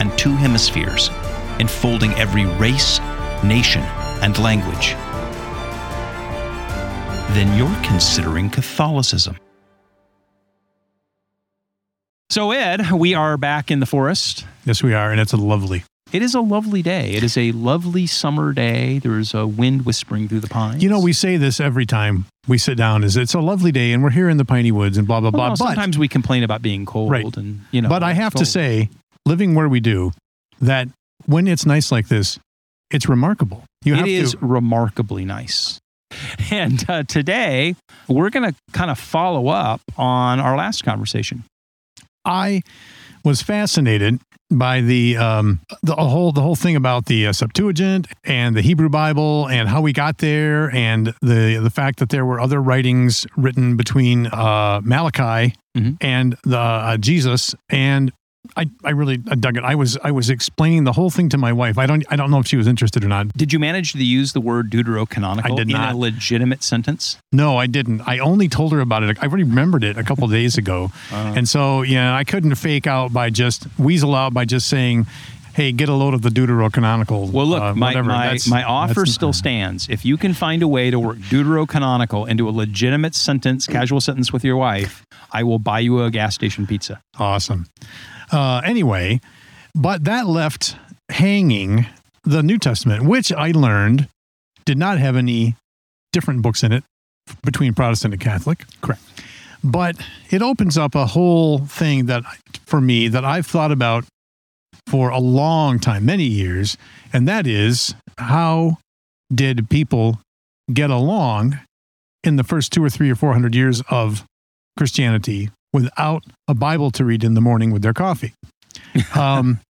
and two hemispheres, enfolding every race, nation, and language, then you're considering Catholicism. So, Ed, we are back in the forest. Yes, we are, and it's a lovely. It is a lovely day. It is a lovely summer day. There's a wind whispering through the pines. You know, we say this every time we sit down: is it's a lovely day, and we're here in the piney woods, and blah blah Well, blah. no, sometimes we complain about being cold, Right. and you know. but I have to say, living where we do, that when it's nice like this, it's remarkable. You have it is to. remarkably nice. And uh, today we're going to kind of follow up on our last conversation. I was fascinated by the um, the whole the whole thing about the uh, Septuagint and the Hebrew Bible and how we got there and the the fact that there were other writings written between uh, Malachi Mhm. and the uh, Jesus and I, I really dug it. I was I was explaining the whole thing to my wife. I don't I don't know if she was interested or not. Did you manage to use the word deuterocanonical I did in not. a legitimate sentence? No, I didn't. I only told her about it. I already remembered it a couple days ago. Uh, And so, yeah, I couldn't fake out by just weasel out by just saying, "Hey, get a load of the deuterocanonical." well, look, uh, my, my, That's- my offer still stands. If you can find a way to work deuterocanonical into a legitimate sentence, casual sentence with your wife, I will buy you a gas station pizza. awesome. Uh, anyway, but that left hanging the New Testament, which I learned did not have any different books in it between Protestant and Catholic. Correct. But it opens up a whole thing that for me that I've thought about for a long time, many years, and that is how did people get along in the first two or three or four hundred years of Christianity without a Bible to read in the morning with their coffee? Um,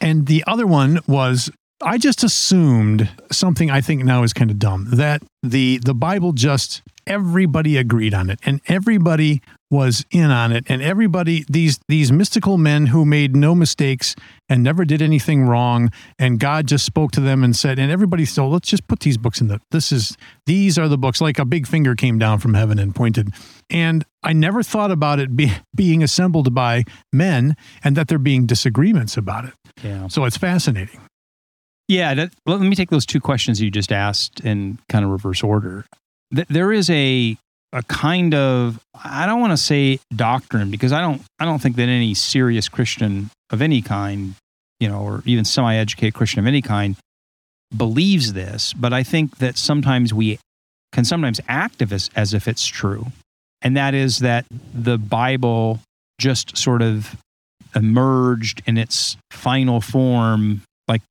and the other one was I just assumed something I think now is kind of dumb that the the Bible just everybody agreed on it and everybody was in on it and everybody these these mystical men who made no mistakes and never did anything wrong and God just spoke to them and said and everybody said "Oh, let's just put these books in the this is these are the books like a big finger came down from heaven and pointed and I never thought about it be, being assembled by men and that there being disagreements about it Yeah. so it's fascinating Yeah, that, let me take those two questions you just asked in kind of reverse order. Th- There is a a kind of I don't want to say doctrine because I don't I don't think that any serious Christian of any kind, you know, or even semi-educated Christian of any kind believes this, but I think that sometimes we can sometimes act as, as if it's true. And that is that the Bible just sort of emerged in its final form like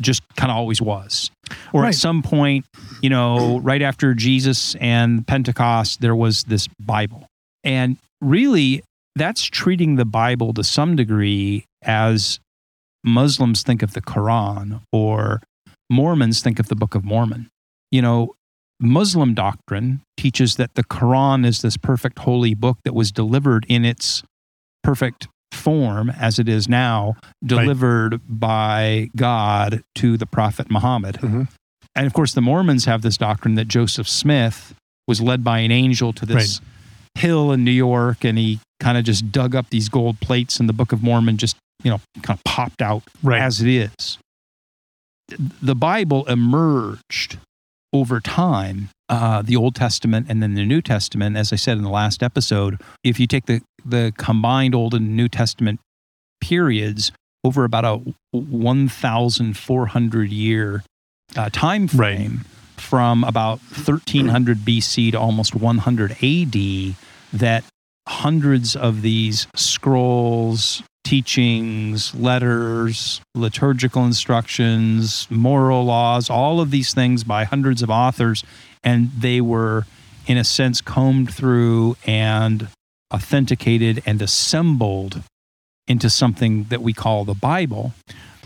just kind of always was. Or Right. at some point, you know, right after Jesus and Pentecost, there was this Bible. And really, that's treating the Bible to some degree as Muslims think of the Quran or Mormons think of the Book of Mormon. You know, Muslim doctrine teaches that the Quran is this perfect holy book that was delivered in its perfect form as it is now, delivered by God to the Prophet Muhammad. Mhm. And of course, the Mormons have this doctrine that Joseph Smith was led by an angel to this hill in New York and he kind of just dug up these gold plates and the Book of Mormon just, you know, kind of popped out right as it is. The Bible emerged over time, uh, the Old Testament and then the New Testament. As I said in the last episode, if you take the, the combined Old and New Testament periods over about a 1,400 year uh, time frame from about 1300 BC to almost 100 AD, that hundreds of these scrolls, teachings, letters, liturgical instructions, moral laws, all of these things by hundreds of authors. And they were, in a sense, combed through and authenticated and assembled into something that we call the Bible.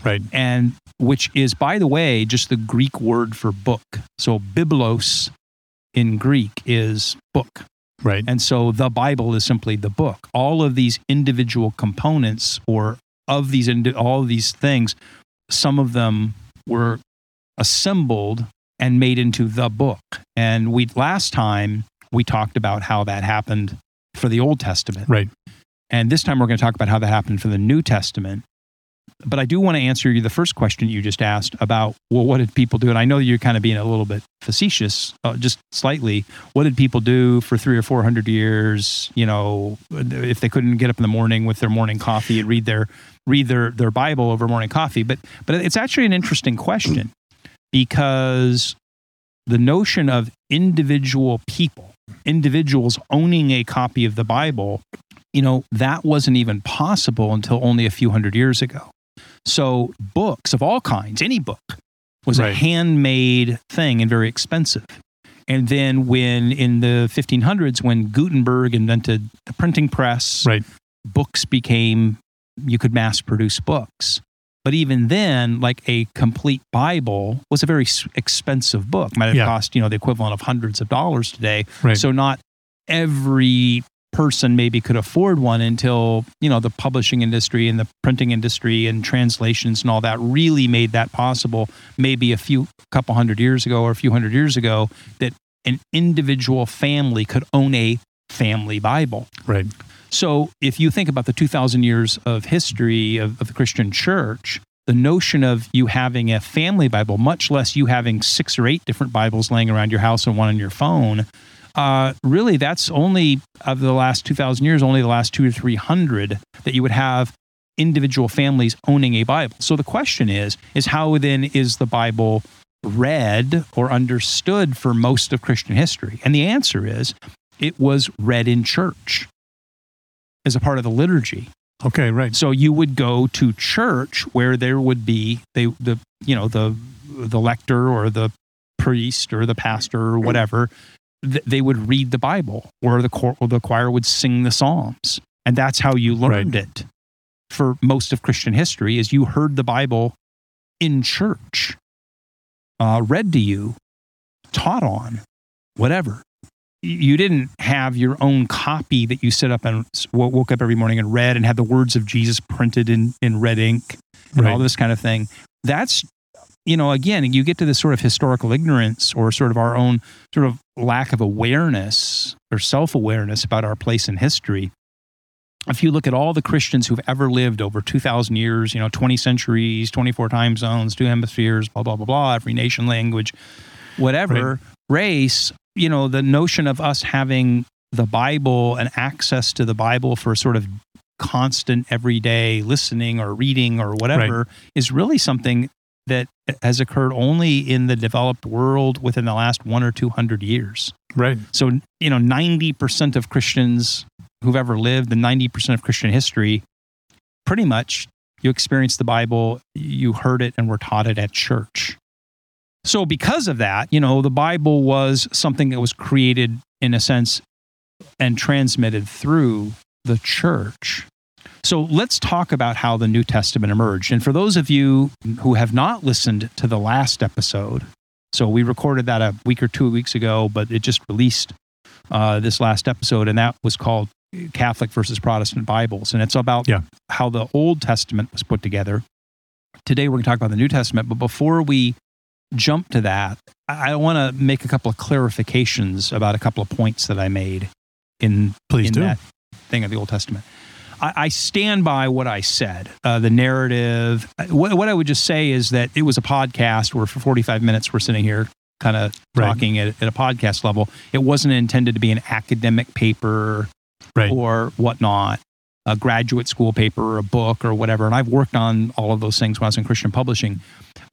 Right. and which is, by the way, just the Greek word for book. So biblos in Greek is book. Right. And so the Bible is simply the book. All of these individual components or of these indi- all of these things, some of them were assembled and made into the book. And we last time we talked about how that happened for the Old Testament. Right. And this time we're going to talk about how that happened for the New Testament. But I do want to answer you the first question you just asked about, well, what did people do? And I know you're kind of being a little bit facetious, uh, just slightly. What did people do for three or four hundred years? You know, if they couldn't get up in the morning with their morning coffee and read their read their their Bible over morning coffee. But but it's actually an interesting question because the notion of individual people, individuals owning a copy of the Bible, you know, that wasn't even possible until only a few hundred years ago. So, books of all kinds, any book, was a handmade thing and very expensive. And then, when in the 1500s, when Gutenberg invented the printing press, Right. books became, you could mass produce books. But even then, like a complete Bible was a very expensive book. Might have Yeah. cost, you know, the equivalent of hundreds of dollars today. Right. So not every person maybe could afford one until, you know, the publishing industry and the printing industry and translations and all that really made that possible. Maybe a few couple hundred years ago or a few hundred years ago that an individual family could own a family Bible. Right. So, if you think about the 2,000 years of history of, of the Christian church, the notion of you having a family Bible, much less you having six or eight different Bibles laying around your house and one on your phone, uh, really, that's only of the last 2,000 years, only the last two or 300 that you would have individual families owning a Bible. So the question is, is how then is the Bible read or understood for most of Christian history? And the answer is, it was read in church as a part of the liturgy. Okay. Right. So you would go to church where there would be they the you know the the lector or the priest or the pastor or whatever th- they would read the Bible or the choir, or the choir would sing the psalms. And that's how you learned it. For most of Christian history is you heard the Bible in church uh, read to you taught on whatever. You didn't have your own copy that you set up and wo- woke up every morning and read and had the words of Jesus printed in, in red ink and all this kind of thing. That's, you know, again, you get to this sort of historical ignorance or sort of our own sort of lack of awareness or self awareness about our place in history. If you look at all the Christians who've ever lived over 2,000 years, you know, 20 centuries, 24 time zones, two hemispheres, blah, blah, blah, blah, every nation, language, whatever, race, you know, the notion of us having the Bible and access to the Bible for sort of constant everyday listening or reading or whatever is really something that has occurred only in the developed world within the last one or two hundred years. Right. So, you know, 90% of Christians who've ever lived, the 90% of Christian history, pretty much you experienced the Bible, you heard it, and were taught it at church. So, because of that, you know, the Bible was something that was created in a sense and transmitted through the church. So, let's talk about how the New Testament emerged. And for those of you who have not listened to the last episode, so we recorded that a week or two weeks ago, but it just released uh, this last episode, and that was called Catholic versus Protestant Bibles. And it's about Yeah. how the Old Testament was put together. Today, we're going to talk about the New Testament, but before we jump to that, I, I want to make a couple of clarifications about a couple of points that I made in, Please in do. that thing of the Old Testament. I, I stand by what I said. Uh, the narrative. What, what I would just say is that it was a podcast where for 45 minutes we're sitting here kind of Right. talking at, at a podcast level. It wasn't intended to be an academic paper Right. or whatnot, a graduate school paper or a book or whatever. And I've worked on all of those things when I was in Christian publishing.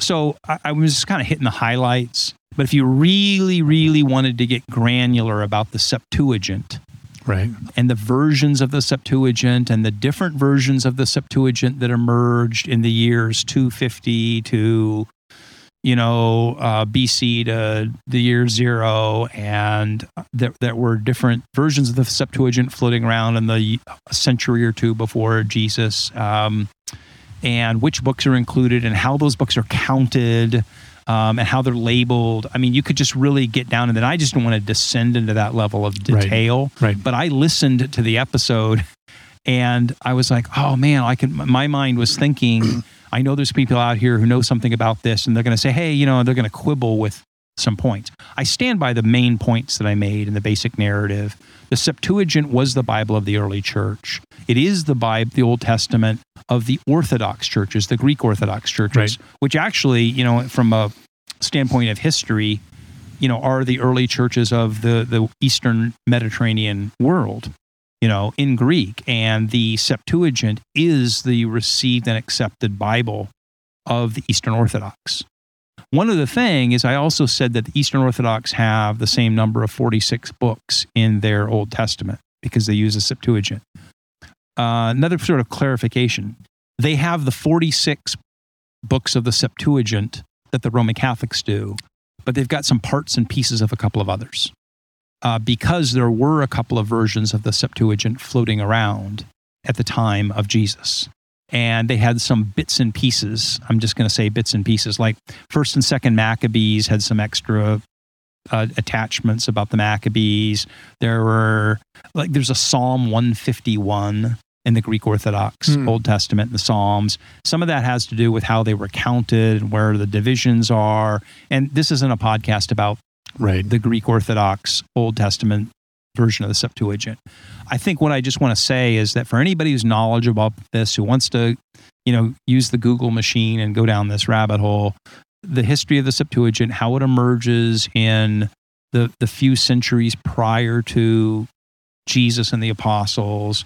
So I, I was just kind of hitting the highlights. But if you really, really wanted to get granular about the Septuagint, Right. and the versions of the Septuagint and the different versions of the Septuagint that emerged in the years 250 to, you know, uh, BC to the year zero, and there, there were different versions of the Septuagint floating around in the century or two before Jesus. Um, and which books are included and how those books are counted um, and how they're labeled. I mean, you could just really get down and then I just don't want to descend into that level of Right. detail. Right. But I listened to the episode and I was like, oh man, I can. My mind was thinking, I know there's people out here who know something about this, and they're going to say, hey, you know, they're going to quibble with some points. I stand by the main points that I made in the basic narrative. The Septuagint was the Bible of the early church. It is the Bible, the Old Testament of the Orthodox churches, the Greek Orthodox churches, Right. which actually, you know, from a standpoint of history, you know, are the early churches of the the Eastern Mediterranean world you know, in Greek. And the Septuagint is the received and accepted Bible of the Eastern Orthodox. One other thing is, I also said that the Eastern Orthodox have the same number of 46 books in their Old Testament because they use the Septuagint. Uh, another sort of clarification they have the 46 books of the Septuagint that the Roman Catholics do, but they've got some parts and pieces of a couple of others uh, because there were a couple of versions of the Septuagint floating around at the time of Jesus. And they had some bits and pieces. I'm just going to say bits and pieces. Like first and second Maccabees had some extra uh, attachments about the Maccabees. There were, like, there's a Psalm 151 in the Greek Orthodox Hmm. Old Testament, the Psalms. Some of that has to do with how they were counted and where the divisions are. And this isn't a podcast about Right. the Greek Orthodox Old Testament version of the Septuagint. I think what I just want to say is that for anybody who's knowledgeable about this, who wants to, you know, use the Google machine and go down this rabbit hole, the history of the Septuagint, how it emerges in the the few centuries prior to Jesus and the apostles,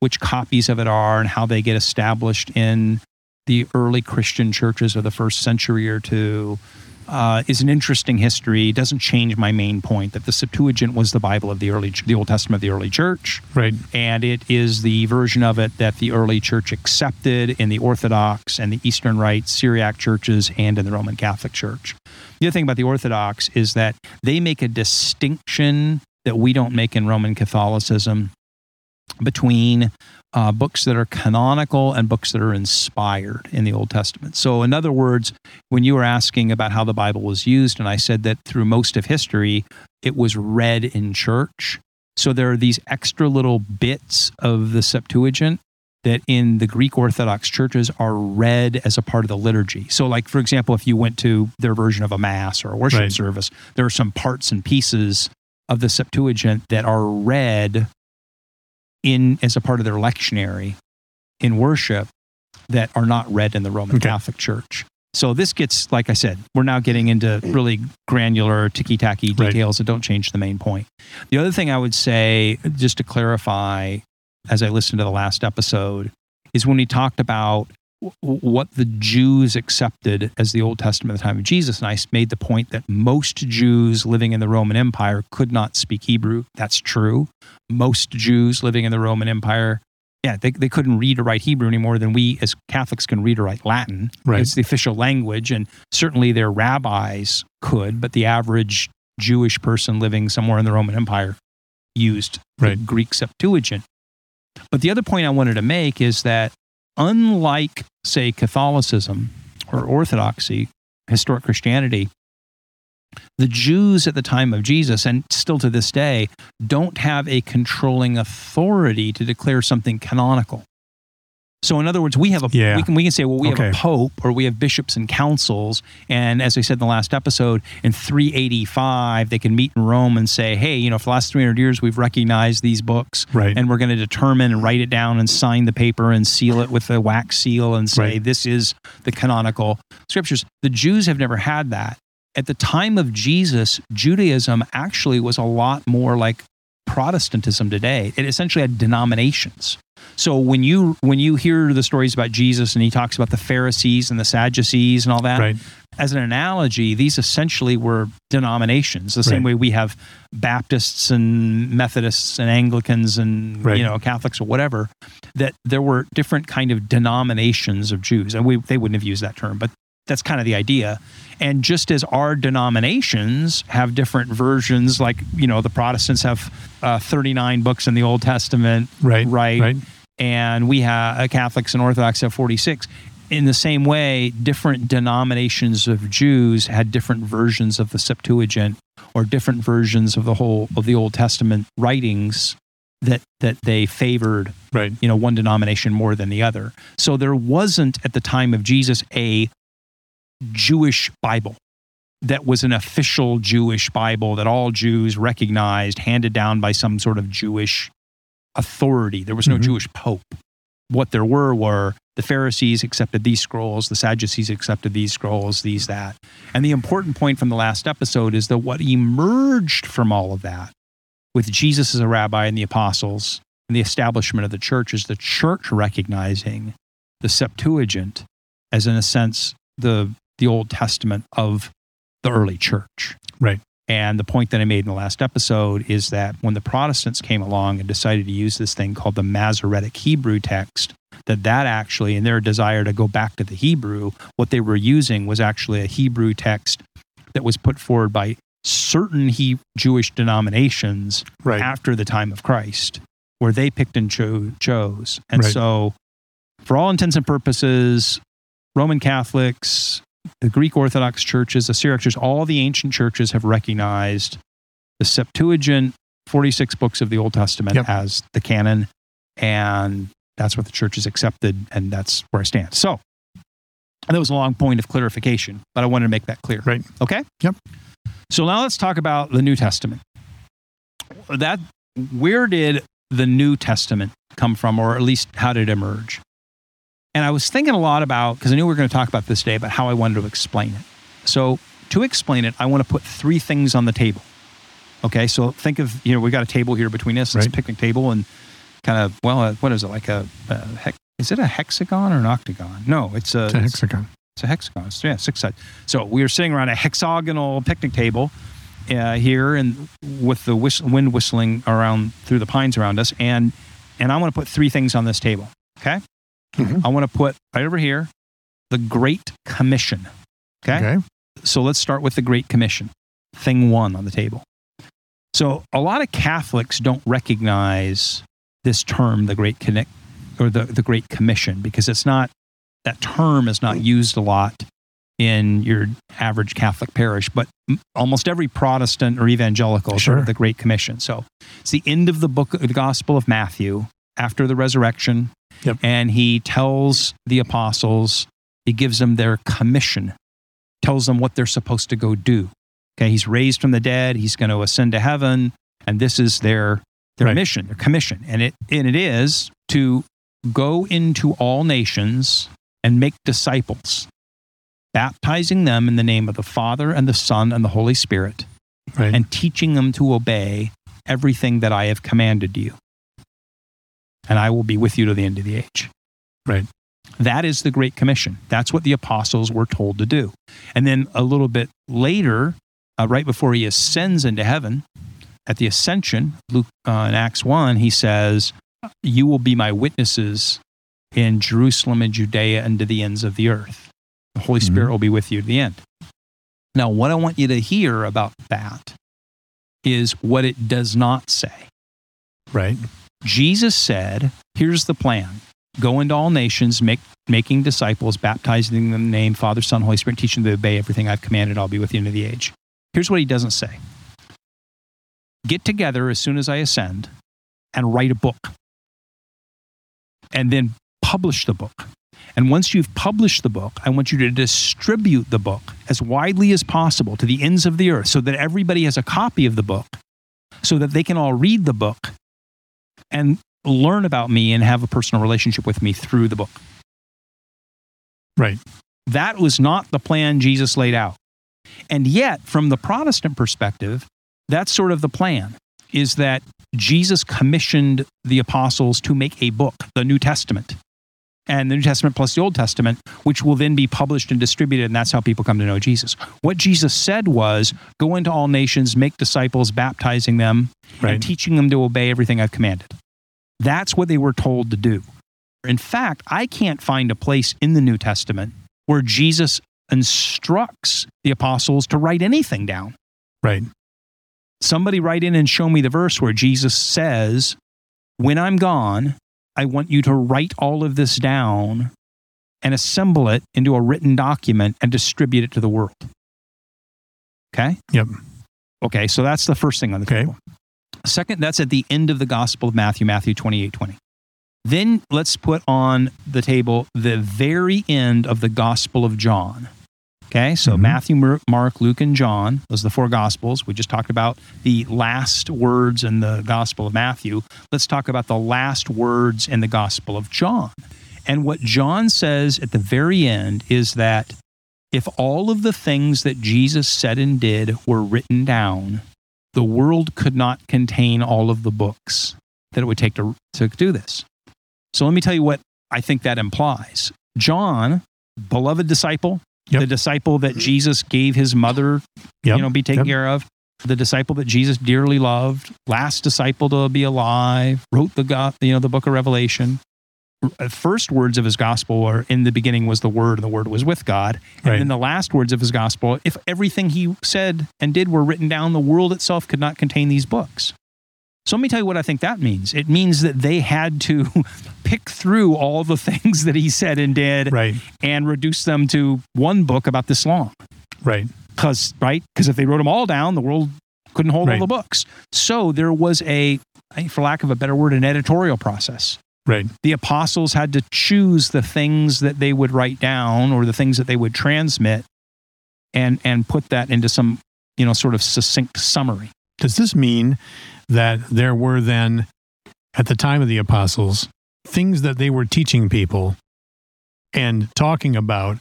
which copies of it are, and how they get established in the early Christian churches of the first century or two uh, is an interesting history. It doesn't change my main point that the Septuagint was the Bible of the early, the Old Testament of the early church, Right. and it is the version of it that the early church accepted in the Orthodox and the Eastern Rite Syriac churches and in the Roman Catholic Church. The other thing about the Orthodox is that they make a distinction that we don't make in Roman Catholicism between uh, books that are canonical and books that are inspired in the Old Testament. So, in other words, when you were asking about how the Bible was used, and I said that through most of history, it was read in church. So, there are these extra little bits of the Septuagint that in the Greek Orthodox churches are read as a part of the liturgy. So, like, for example, if you went to their version of a Mass or a worship Right. service, there are some parts and pieces of the Septuagint that are read in as a part of their lectionary in worship that are not read in the Roman Okay. Catholic Church. So this gets, like I said, we're now getting into really granular, ticky tacky Right. details that don't change the main point. The other thing I would say, just to clarify, as I listened to the last episode, is when we talked about what the Jews accepted as the Old Testament at the time of Jesus. And I made the point that most Jews living in the Roman Empire could not speak Hebrew. That's true. Most Jews living in the Roman Empire, yeah, they, they couldn't read or write Hebrew any more than we as Catholics can read or write Latin. Right. It's the official language. And certainly their rabbis could, but the average Jewish person living somewhere in the Roman Empire used the Greek Septuagint. But the other point I wanted to make is that unlike, say, Catholicism or Orthodoxy, historic Christianity, the Jews at the time of Jesus, and still to this day, don't have a controlling authority to declare something canonical. So, in other words, we have a Yeah. we can we can say, well, we have a pope or we have bishops and councils, and as I said in the last episode, in 385 they can meet in Rome and say, hey, you know, for the last 300 years we've recognized these books, Right. and we're going to determine and write it down and sign the paper and seal it with a wax seal and say Right. this is the canonical scriptures. The Jews have never had that. At the time of Jesus, Judaism actually was a lot more like Protestantism today. It essentially had denominations. So when you when you hear the stories about Jesus and he talks about the Pharisees and the Sadducees and all that, Right. as an analogy, these essentially were denominations, the same Right. way we have Baptists and Methodists and Anglicans and Right. you know Catholics or whatever. That there were different kind of denominations of Jews, and we they wouldn't have used that term, but that's kind of the idea. And just as our denominations have different versions, like you know the Protestants have uh, thirty nine books in the Old Testament, Right. right? Right. and we have uh, Catholics and Orthodox have 46. In the same way, different denominations of Jews had different versions of the Septuagint or different versions of the whole of the Old Testament writings that that they favored Right. you know one denomination more than the other. So there wasn't at the time of Jesus a Jewish Bible that was an official Jewish Bible that all Jews recognized, handed down by some sort of Jewish authority. There was no Mhm. Jewish pope. What there were were the Pharisees accepted these scrolls, the Sadducees accepted these scrolls, these, that. And the important point from the last episode is that what emerged from all of that with Jesus as a rabbi and the apostles and the establishment of the church is the church recognizing the Septuagint as, in a sense, the, the Old Testament of the early church. Right. And the point that I made in the last episode is that when the Protestants came along and decided to use this thing called the Masoretic Hebrew text, that that actually, in their desire to go back to the Hebrew, what they were using was actually a Hebrew text that was put forward by certain he- Jewish denominations Right. after the time of Christ, where they picked and cho- chose. And Right. so, for all intents and purposes, Roman Catholics, the Greek Orthodox churches, the Syriac churches, all the ancient churches have recognized the Septuagint, 46 books of the Old Testament, Yep. as the canon. And that's what the church has accepted. And that's where I stand. So, that was a long point of clarification, but I wanted to make that clear. Right. Okay. Yep. So now let's talk about the New Testament. That where did the New Testament come from, or at least how did it emerge? And I was thinking a lot about because I knew we were going to talk about this today, but how I wanted to explain it. So to explain it, I want to put three things on the table. Okay, so think of you know we got a table here between us. It's a picnic table, and kind of well, uh, what is it like a, a hex, is it a hexagon or an octagon? No, it's a It's a hexagon. it's a hexagon. It's, yeah, six sides. So we were sitting around a hexagonal picnic table uh, here, and with the whist- wind whistling around through the pines around us, and and I want to put three things on this table. Okay, Mhm. I want to put right over here the Great Commission. Okay? Okay. So let's start with the Great Commission, thing one on the table. So a lot of Catholics don't recognize this term, the Great Connect or the, the Great Commission, because it's not that term is not used a lot in your average Catholic parish, but m- almost every Protestant or evangelical Sure. of the Great Commission. So it's the end of the book, the Gospel of Matthew after the resurrection, Yep. and he tells the apostles, he gives them their commission, tells them what they're supposed to go do. Okay, he's raised from the dead, he's going to ascend to heaven, and this is their their Right. mission, their commission. And it and it is to go into all nations and make disciples, baptizing them in the name of the Father and the Son and the Holy Spirit, Right. and teaching them to obey everything that I have commanded you. And I will be with you to the end of the age. Right. That is the Great Commission. That's what the apostles were told to do. And then a little bit later, uh, right before he ascends into heaven, at the ascension, Luke uh, in Acts 1, he says, You will be my witnesses in Jerusalem and Judea and to the ends of the earth. The Holy Spirit Mhm. will be with you to the end. Now, what I want you to hear about that is what it does not say. right. Jesus said, Here's the plan go into all nations, make, making disciples, baptizing them in the name Father, Son, Holy Spirit, teaching them to obey everything I've commanded. I'll be with you into the age. Here's what he doesn't say Get together as soon as I ascend and write a book, and then publish the book. And once you've published the book, I want you to distribute the book as widely as possible to the ends of the earth so that everybody has a copy of the book, so that they can all read the book and learn about me and have a personal relationship with me through the book. Right. That was not the plan Jesus laid out. And yet, from the Protestant perspective, that's sort of the plan is that Jesus commissioned the apostles to make a book, the New Testament, and the New Testament plus the Old Testament, which will then be published and distributed, and that's how people come to know Jesus. What Jesus said was go into all nations, make disciples, baptizing them, Right. and teaching them to obey everything I've commanded. That's what they were told to do. In fact, I can't find a place in the New Testament where Jesus instructs the apostles to write anything down. Right. Somebody write in and show me the verse where Jesus says, When I'm gone, I want you to write all of this down and assemble it into a written document and distribute it to the world. Okay? Yep. Okay, so that's the first thing on the Okay. table. Second, that's at the end of the Gospel of Matthew, Matthew 28 20. Then let's put on the table the very end of the Gospel of John. Okay, so Mhm. Matthew, Mark, Luke, and John, those are the four Gospels. We just talked about the last words in the Gospel of Matthew. Let's talk about the last words in the Gospel of John. And what John says at the very end is that if all of the things that Jesus said and did were written down, the world could not contain all of the books that it would take to, to do this. So let me tell you what I think that implies. John, beloved disciple, Yep. the disciple that Jesus gave his mother, Yep. you know, be taken Yep. care of, the disciple that Jesus dearly loved, last disciple to be alive, wrote the go- you know the book of Revelation. Uh, First words of his gospel were in the beginning was the word and the word was with God. And Right. then the last words of his gospel, if everything he said and did were written down, the world itself could not contain these books. So let me tell you what I think that means. It means that they had to pick through all the things that he said and did Right. and reduce them to one book about this long. Right. Because, right? Because if they wrote them all down, the world couldn't hold all the books. So there was a for lack of a better word, an editorial process Right. the apostles had to choose the things that they would write down or the things that they would transmit and and put that into some you know sort of succinct summary Does this mean that there were then, at the time of the apostles, things that they were teaching people and talking about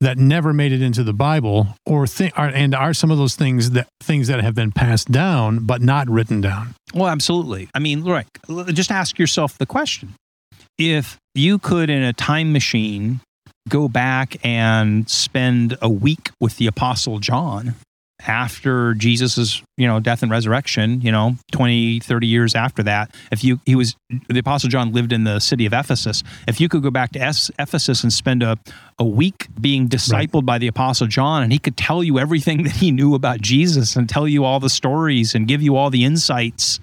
that never made it into the Bible, or thi- are, and are some of those things that things that have been passed down but not written down? well absolutely i mean right just ask yourself the question if you could in a time machine go back and spend a week with the apostle john after jesus's you know death and resurrection you know 20 30 years after that if you he was the apostle john lived in the city of ephesus. If you could go back to Es- ephesus and spend a, a week being discipled by the apostle john and he could tell you everything that he knew about jesus and tell you all the stories and give you all the insights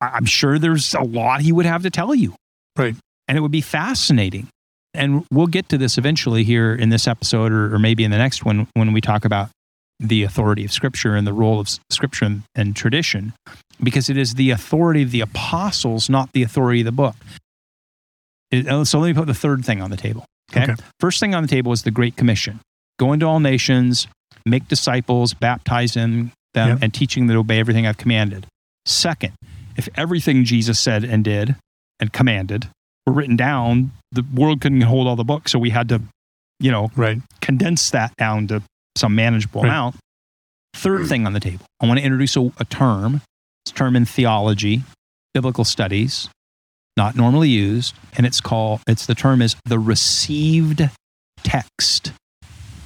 i'm sure there's a lot he would have to tell you. Right. and it would be fascinating. And we'll get to this eventually here in this episode or, or maybe in the next one when we talk about the authority of scripture and the role of scripture and, and tradition because it is the authority of the apostles not the authority of the book It- oh, so let me put the third thing on the table okay? Okay. first thing on the table is the great commission go into all nations make disciples baptize in them Yep. and teaching them to obey everything i've commanded second if everything jesus said and did and commanded were written down the world couldn't hold all the books so we had to you know Right. condense that down to some manageable Right. amount. Third thing on the table, I want to introduce a, a term. It's a term in theology, biblical studies, not normally used, and it's called. It's the term is the received text.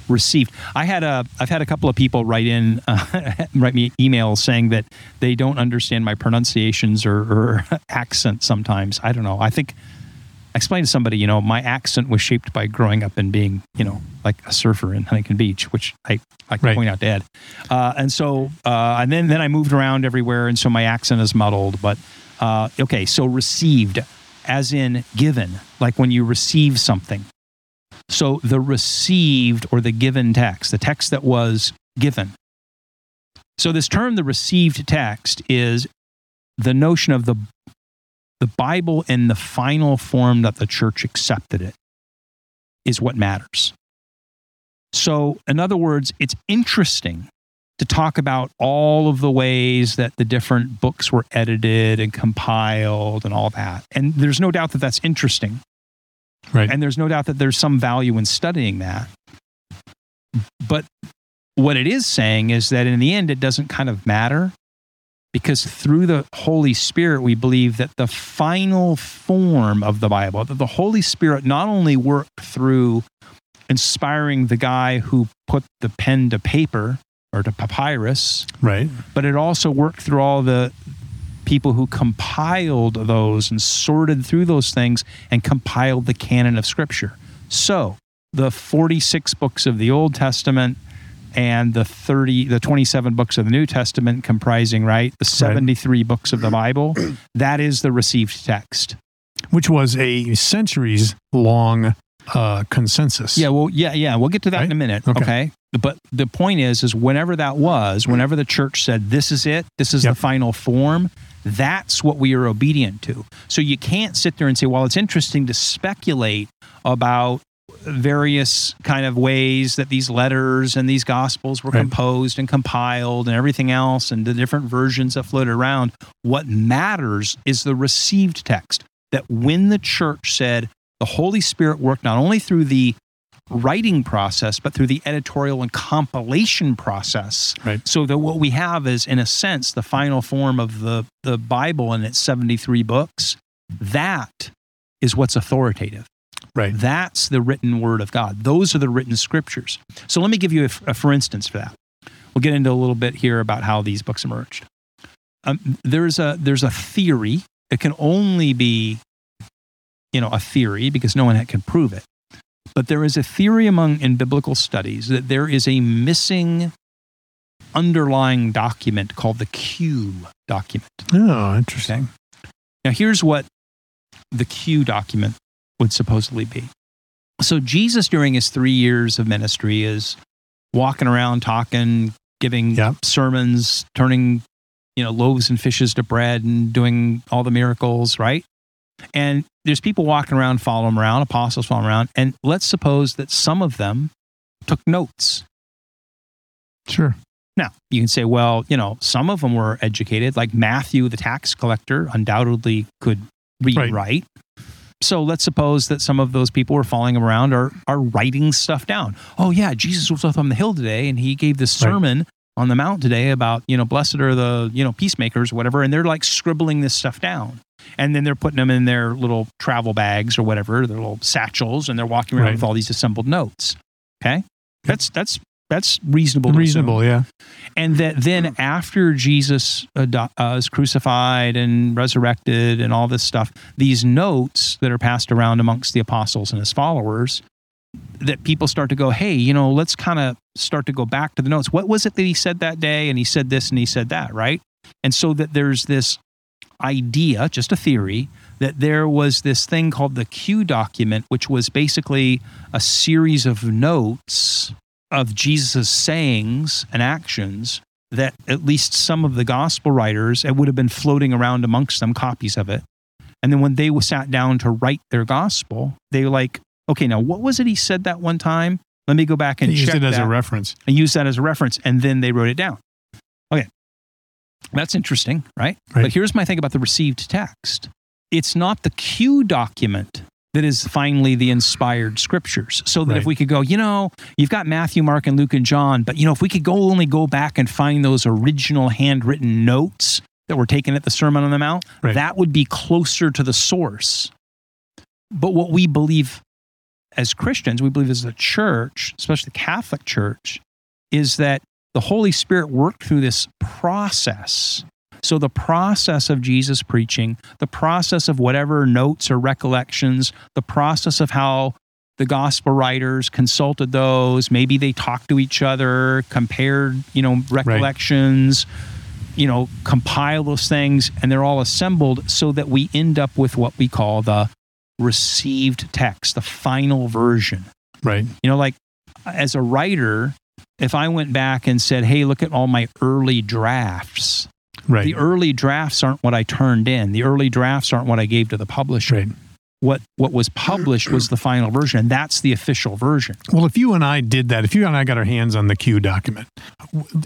Received. I had a. I've had a couple of people write in, uh, write me emails saying that they don't understand my pronunciations or, or accent. Sometimes I don't know. I think I explained to somebody, you know, my accent was shaped by growing up and being, you know, like a surfer in Huntington Beach, which I like to Right. point out to Ed. Uh, and so, uh, and then then I moved around everywhere, and so my accent is muddled. But uh, okay, so received, as in given, like when you receive something. So the received or the given text, the text that was given. So this term, the received text, is the notion of the the Bible in the final form that the church accepted it is what matters. So, in other words, it's interesting to talk about all of the ways that the different books were edited and compiled and all that. And there's no doubt that that's interesting. Right. And there's no doubt that there's some value in studying that. But what it is saying is that in the end, it doesn't kind of matter because through the Holy Spirit, we believe that the final form of the Bible, that the Holy Spirit not only worked through inspiring the guy who put the pen to paper or to papyrus, right. but it also worked through all the people who compiled those and sorted through those things and compiled the canon of Scripture. So the 46 books of the Old Testament and the 30 the 27 books of the New Testament comprising right the 73 books of the Bible that is the received text which was a centuries long uh, consensus. Yeah, well, yeah, yeah. We'll get to that in a minute. Okay. Okay. But the point is, is whenever that was, whenever the church said, "This is it. This is Yep. the final form," that's what we are obedient to. So you can't sit there and say, "Well, it's interesting to speculate about." Various kind of ways that these letters and these gospels were Right. composed and compiled and everything else and the different versions that floated around what matters is the received text that when the church said the holy spirit worked not only through the writing process, but through the editorial and compilation process. Right. So that what we have is, in a sense, the final form of the, the Bible and its 73 books. That is what's authoritative. Right. That's the written word of God. Those are the written scriptures. So let me give you a, a for instance for that. We'll get into a little bit here about how these books emerged. Um, there's a there's a theory. It can only be, you know, a theory because no one can prove it. But there is a theory among in biblical studies that there is a missing underlying document called the Q document. Oh, interesting. Now, here's what the Q document would supposedly be. So, Jesus, during his three years of ministry, is walking around talking, giving Yeah. sermons, turning you know loaves and fishes to bread, and doing all the miracles, right? And there's people walking around, following him around, apostles following around, and let's suppose that some of them took notes. Sure. Now, you can say, well, you know, some of them were educated, like Matthew, the tax collector, undoubtedly could read Right. write. So let's suppose that some of those people who are following him around are, are writing stuff down. Oh, yeah, Jesus was up on the hill today and he gave this Right. sermon on the mount today about, you know, blessed are the, you know, peacemakers, or whatever. And they're like scribbling this stuff down. And then they're putting them in their little travel bags or whatever, their little satchels, and they're walking around Right. with all these assembled notes. Okay. That's, that's, that's reasonable. assume Reasonable, yeah. and that then after Jesus uh, uh, is crucified and resurrected and all this stuff, these notes that are passed around amongst the apostles and his followers, that people start to go, hey, you know, let's kind of start to go back to the notes. What was it that he said that day? And he said this and he said that, right? And so that there's this idea, just a theory, that there was this thing called the Q document, which was basically a series of notes of Jesus' sayings and actions that at least some of the gospel writers, it would have been floating around amongst them copies of it. And then when they sat down to write their gospel, they were like, okay, now what was it he said that one time? Let me go back and He used check it as a reference. and use that as a reference. And then they wrote it down. Okay. That's interesting, right? Right. But here's my thing about the received text it's not the Q document that is finally the inspired scriptures. So that if we could go, you know, you've got Matthew, Mark, and Luke and John, but you know, if we could go only go back and find those original handwritten notes that were taken at the Sermon on the Mount, Right. that would be closer to the source. But what we believe as Christians, we believe as a church, especially the Catholic Church, is that the Holy Spirit worked through this process. So, the process of Jesus preaching, the process of whatever notes or recollections, the process of how the gospel writers consulted those, maybe they talked to each other, compared, you know, recollections, you know, compile those things, and they're all assembled so that we end up with what we call the received text, the final version. Right. You know, like as a writer, if I went back and said, hey, look at all my early drafts, Right. the early drafts aren't what I turned in. The early drafts aren't what I gave to the publisher. right. What what was published was the final version, and that's the official version. Well, if you and I did that, if you and I got our hands on the Q document,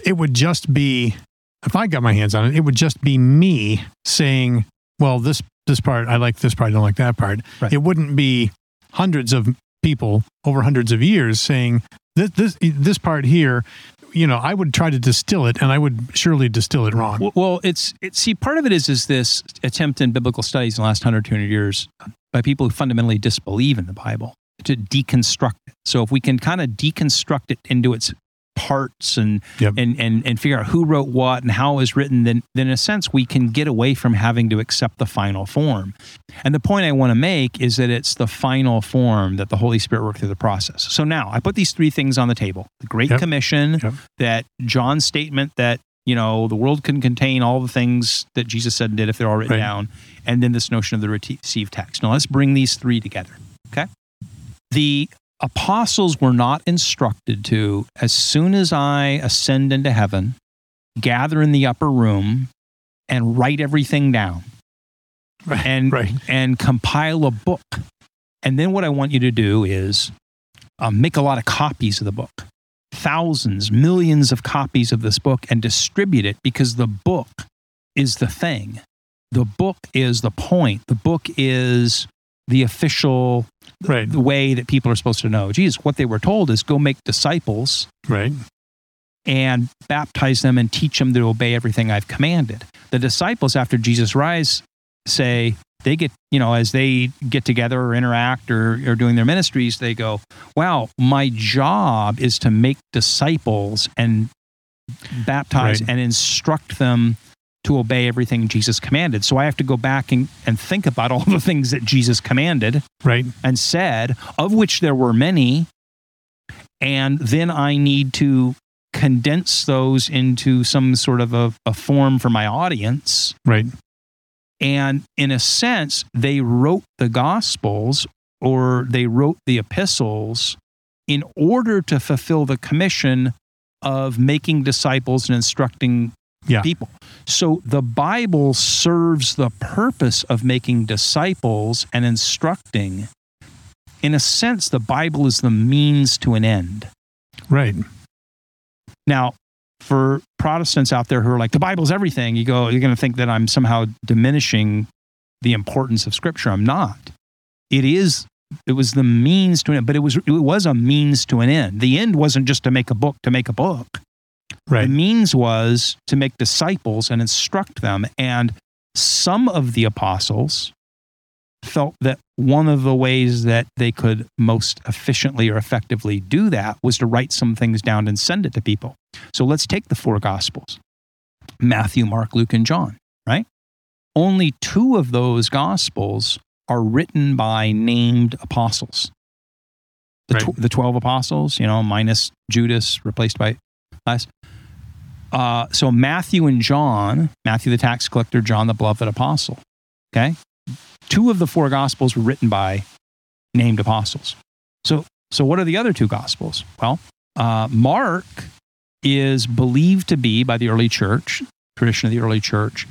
it would just be, if I got my hands on it, it would just be me saying, well, this, this part, I like this part, I don't like that part. Right. It wouldn't be hundreds of people over hundreds of years saying this, this, this part here, you know, I would try to distill it and I would surely distill it wrong. Well, it's it, see part of it is is this attempt in biblical studies in the last 100 200 years by people who fundamentally disbelieve in the Bible to deconstruct it. So if we can kind of deconstruct it into its parts and Yep. and and and figure out who wrote what and how it was written, then then in a sense we can get away from having to accept the final form. And the point I want to make is that it's the final form that the Holy Spirit worked through the process. So now I put these three things on the table: the Great Yep. Commission, Yep. that John's statement that you know, the world can contain all the things that Jesus said and did if they're all written Right. down. And then this notion of the received text. Now let's bring these three together. Okay. The apostles were not instructed to, as soon as I ascend into heaven, gather in the upper room and write everything down Right. and Right. and compile a book. And then what I want you to do is uh, make a lot of copies of the book, thousands, millions of copies of this book, and distribute it because the book is the thing. The book is the point. The book is the official Right. the way that people are supposed to know. Jesus, what they were told is go make disciples Right. and baptize them and teach them to obey everything I've commanded. The disciples, after Jesus rise, say they get, you know, as they get together or interact or are doing their ministries, they go, wow, my job is to make disciples and baptize Right. and instruct them to obey everything Jesus commanded. So I have to go back and, and think about all the things that Jesus commanded Right. and said, of which there were many. And then I need to condense those into some sort of a, a form for my audience. Right. And in a sense, they wrote the Gospels or they wrote the epistles in order to fulfill the commission of making disciples and instructing Yeah. people. So the Bible serves the purpose of making disciples and instructing. In a sense, the Bible is the means to an end. Right. Now, for Protestants out there who are like, the Bible's everything, you go, you're going to think that I'm somehow diminishing the importance of Scripture. I'm not. It is. It was the means to an end, but it was it was a means to an end. The end wasn't just to make a book to make a book. Right. The means was to make disciples and instruct them. And some of the apostles felt that one of the ways that they could most efficiently or effectively do that was to write some things down and send it to people. So let's take the four gospels Matthew, Mark, Luke, and John, right? Only two of those gospels are written by named apostles. The, Right. tw- the 12 apostles, you know, minus Judas, replaced by Uh, so Matthew and John, Matthew the tax collector, John the beloved apostle. Okay, two of the four gospels were written by named apostles. So, so what are the other two gospels? Well, uh, Mark is believed to be by the early church, tradition of the early church,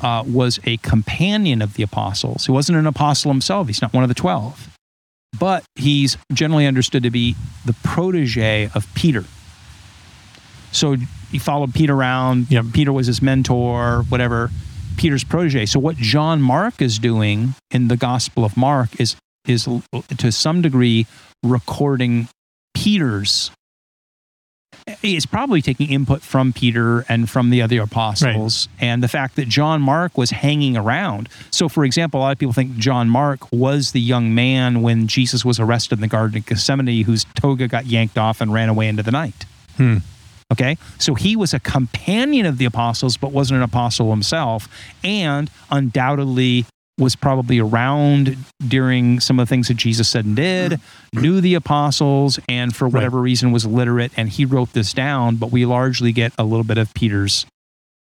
uh, was a companion of the apostles. He wasn't an apostle himself. He's not one of the twelve, but he's generally understood to be the protege of Peter. So he followed Peter around. Yep. Peter was his mentor, whatever. Peter's protege. So what John Mark is doing in the Gospel of Mark is is to some degree recording Peter's. It's probably taking input from Peter and from the other apostles, and the fact that John Mark was hanging around. So, for example, a lot of people think John Mark was the young man when Jesus was arrested in the Garden of Gethsemane, whose toga got yanked off and ran away into the night. Hmm. Okay. So he was a companion of the apostles, but wasn't an apostle himself, and undoubtedly was probably around during some of the things that Jesus said and did, mm-hmm. knew the apostles, and for whatever reason was literate. And he wrote this down, but we largely get a little bit of Peter's,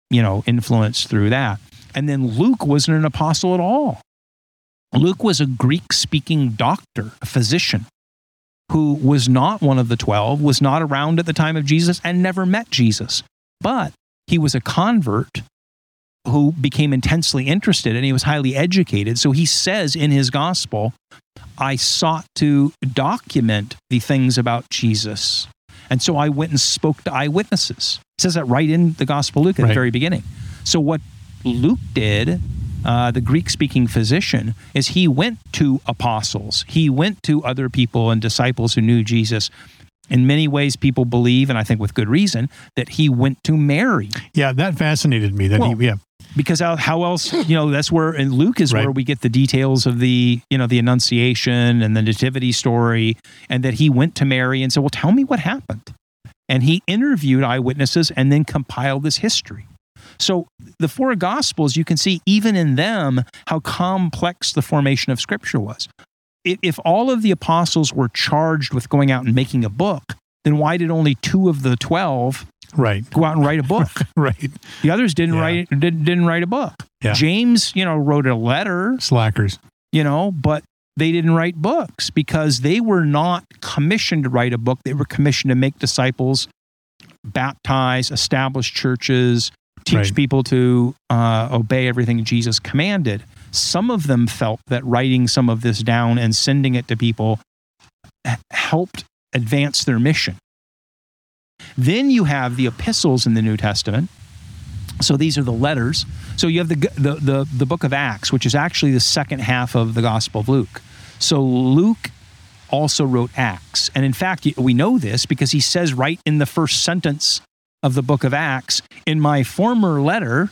you know, influence through that. And then Luke wasn't an apostle at all. Luke was a Greek speaking doctor, a physician who was not one of the 12, was not around at the time of Jesus, and never met Jesus. But he was a convert who became intensely interested and he was highly educated. So he says in his gospel, I sought to document the things about Jesus. And so I went and spoke to eyewitnesses. It says that right in the Gospel of Luke at the very beginning. So what Luke did, uh, the Greek speaking physician, is he went to apostles, he went to other people and disciples who knew Jesus. In many ways, people believe, and I think with good reason, that he went to Mary Yeah, that fascinated me. That Well, he, yeah, because how, how else you know that's where in luke is Right. where we get the details of the you know the annunciation and the nativity story and that he went to mary and said well tell me what happened and he interviewed eyewitnesses and then compiled this history so the four gospels you can see even in them how complex the formation of scripture was if, if all of the apostles were charged with going out and making a book then why did only two of the 12 Right. go out and write a book? Right. The others didn't Yeah. write didn't, didn't write a book. Yeah. James, you know, wrote a letter, Slackers. you know, but they didn't write books because they were not commissioned to write a book. They were commissioned to make disciples, baptize, establish churches, teach Right. people to uh, obey everything Jesus commanded. Some of them felt that writing some of this down and sending it to people helped advance their mission. Then you have the epistles in the New Testament. So these are the letters. So you have the, the the the book of Acts, which is actually the second half of the Gospel of Luke. So Luke also wrote Acts, and in fact, we know this because he says right in the first sentence of the book of Acts, "In my former letter,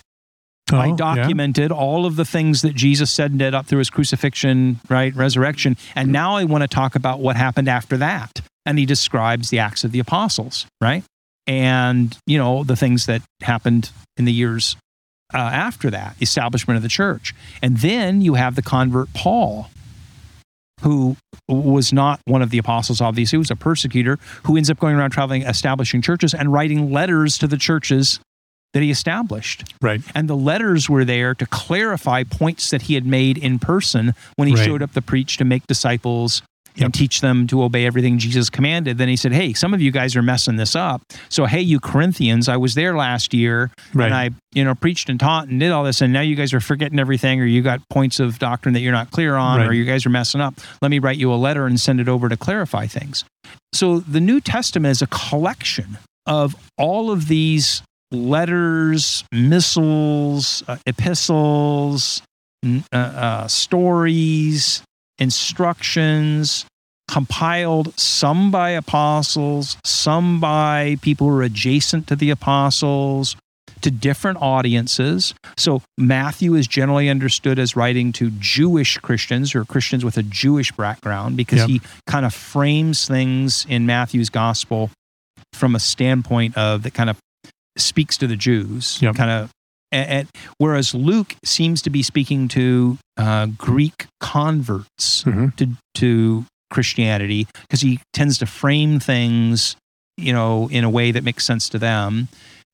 I Oh, yeah. documented all of the things that Jesus said and did up through his crucifixion, right, resurrection, and now I want to talk about what happened after that." And he describes the Acts of the Apostles, right? And you know the things that happened in the years uh, after that, establishment of the church. And then you have the convert Paul, who was not one of the apostles, obviously, he was a persecutor who ends up going around traveling, establishing churches and writing letters to the churches that he established. Right. And the letters were there to clarify points that he had made in person when he Right. showed up to preach to make disciples Yep. and teach them to obey everything Jesus commanded. Then he said, Hey, some of you guys are messing this up. So, hey, you Corinthians, I was there last year Right. and I, you know, preached and taught and did all this, and now you guys are forgetting everything, or you got points of doctrine that you're not clear on, or you guys are messing up. Let me write you a letter and send it over to clarify things. So the New Testament is a collection of all of these letters, missiles, uh, epistles, uh, uh, stories, instructions, compiled some by apostles, some by people who are adjacent to the apostles, to different audiences. So Matthew is generally understood as writing to Jewish Christians or Christians with a Jewish background because Yep. he kind of frames things in Matthew's gospel from a standpoint of that kind of speaks to the Jews, Yep. kind of. And, whereas Luke seems to be speaking to uh, Greek converts Mhm. to to Christianity because he tends to frame things, you know, in a way that makes sense to them.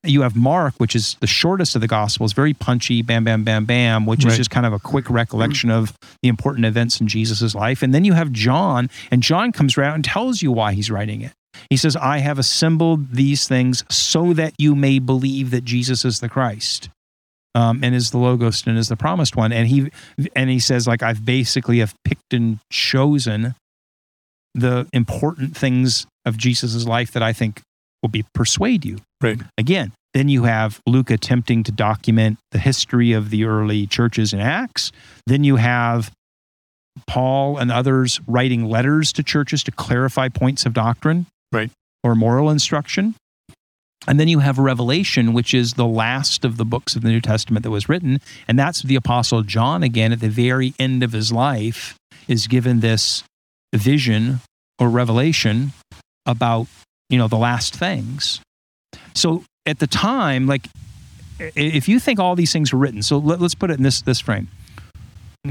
You have Mark, which is the shortest of the Gospels, very punchy, bam, bam, bam, bam, which is just kind of a quick recollection of the important events in Jesus' life. And then you have John, and John comes around and tells you why he's writing it. He says, I have assembled these things so that you may believe that Jesus is the Christ. Um, and is the logos and is the promised one and he and he says like i've basically have picked and chosen the important things of jesus' life that i think will be persuade you Right. again then you have luke attempting to document the history of the early churches in acts then you have paul and others writing letters to churches to clarify points of doctrine Right. or moral instruction and then you have Revelation, which is the last of the books of the New Testament that was written. And that's the Apostle John, again, at the very end of his life, is given this vision or revelation about, you know, the last things. So at the time, like, if you think all these things were written, so let, let's put it in this, this frame.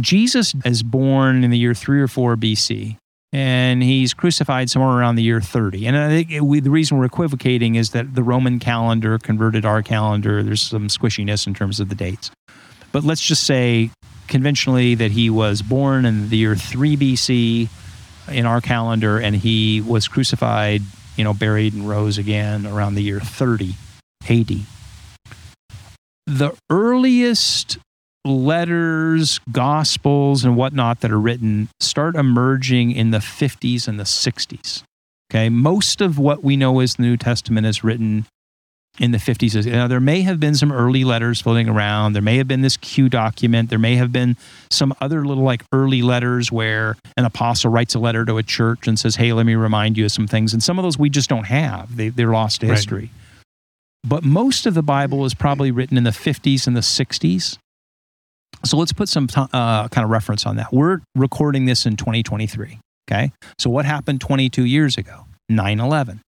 Jesus is born in the year three or four BC and he's crucified somewhere around the year 30. And I think we, the reason we're equivocating is that the Roman calendar converted our calendar. There's some squishiness in terms of the dates. But let's just say conventionally that he was born in the year 3 BC in our calendar and he was crucified, you know, buried and rose again around the year 30 AD. The earliest letters, gospels, and whatnot that are written start emerging in the 50s and the 60s. Okay. Most of what we know as the New Testament is written in the 50s. Now, there may have been some early letters floating around. There may have been this Q document. There may have been some other little like early letters where an apostle writes a letter to a church and says, Hey, let me remind you of some things. And some of those we just don't have, they, they're lost to Right. history. But most of the Bible is probably written in the 50s and the 60s. So let's put some t- uh, kind of reference on that. We're recording this in 2023. Okay. So what happened 22 years ago? 9 11.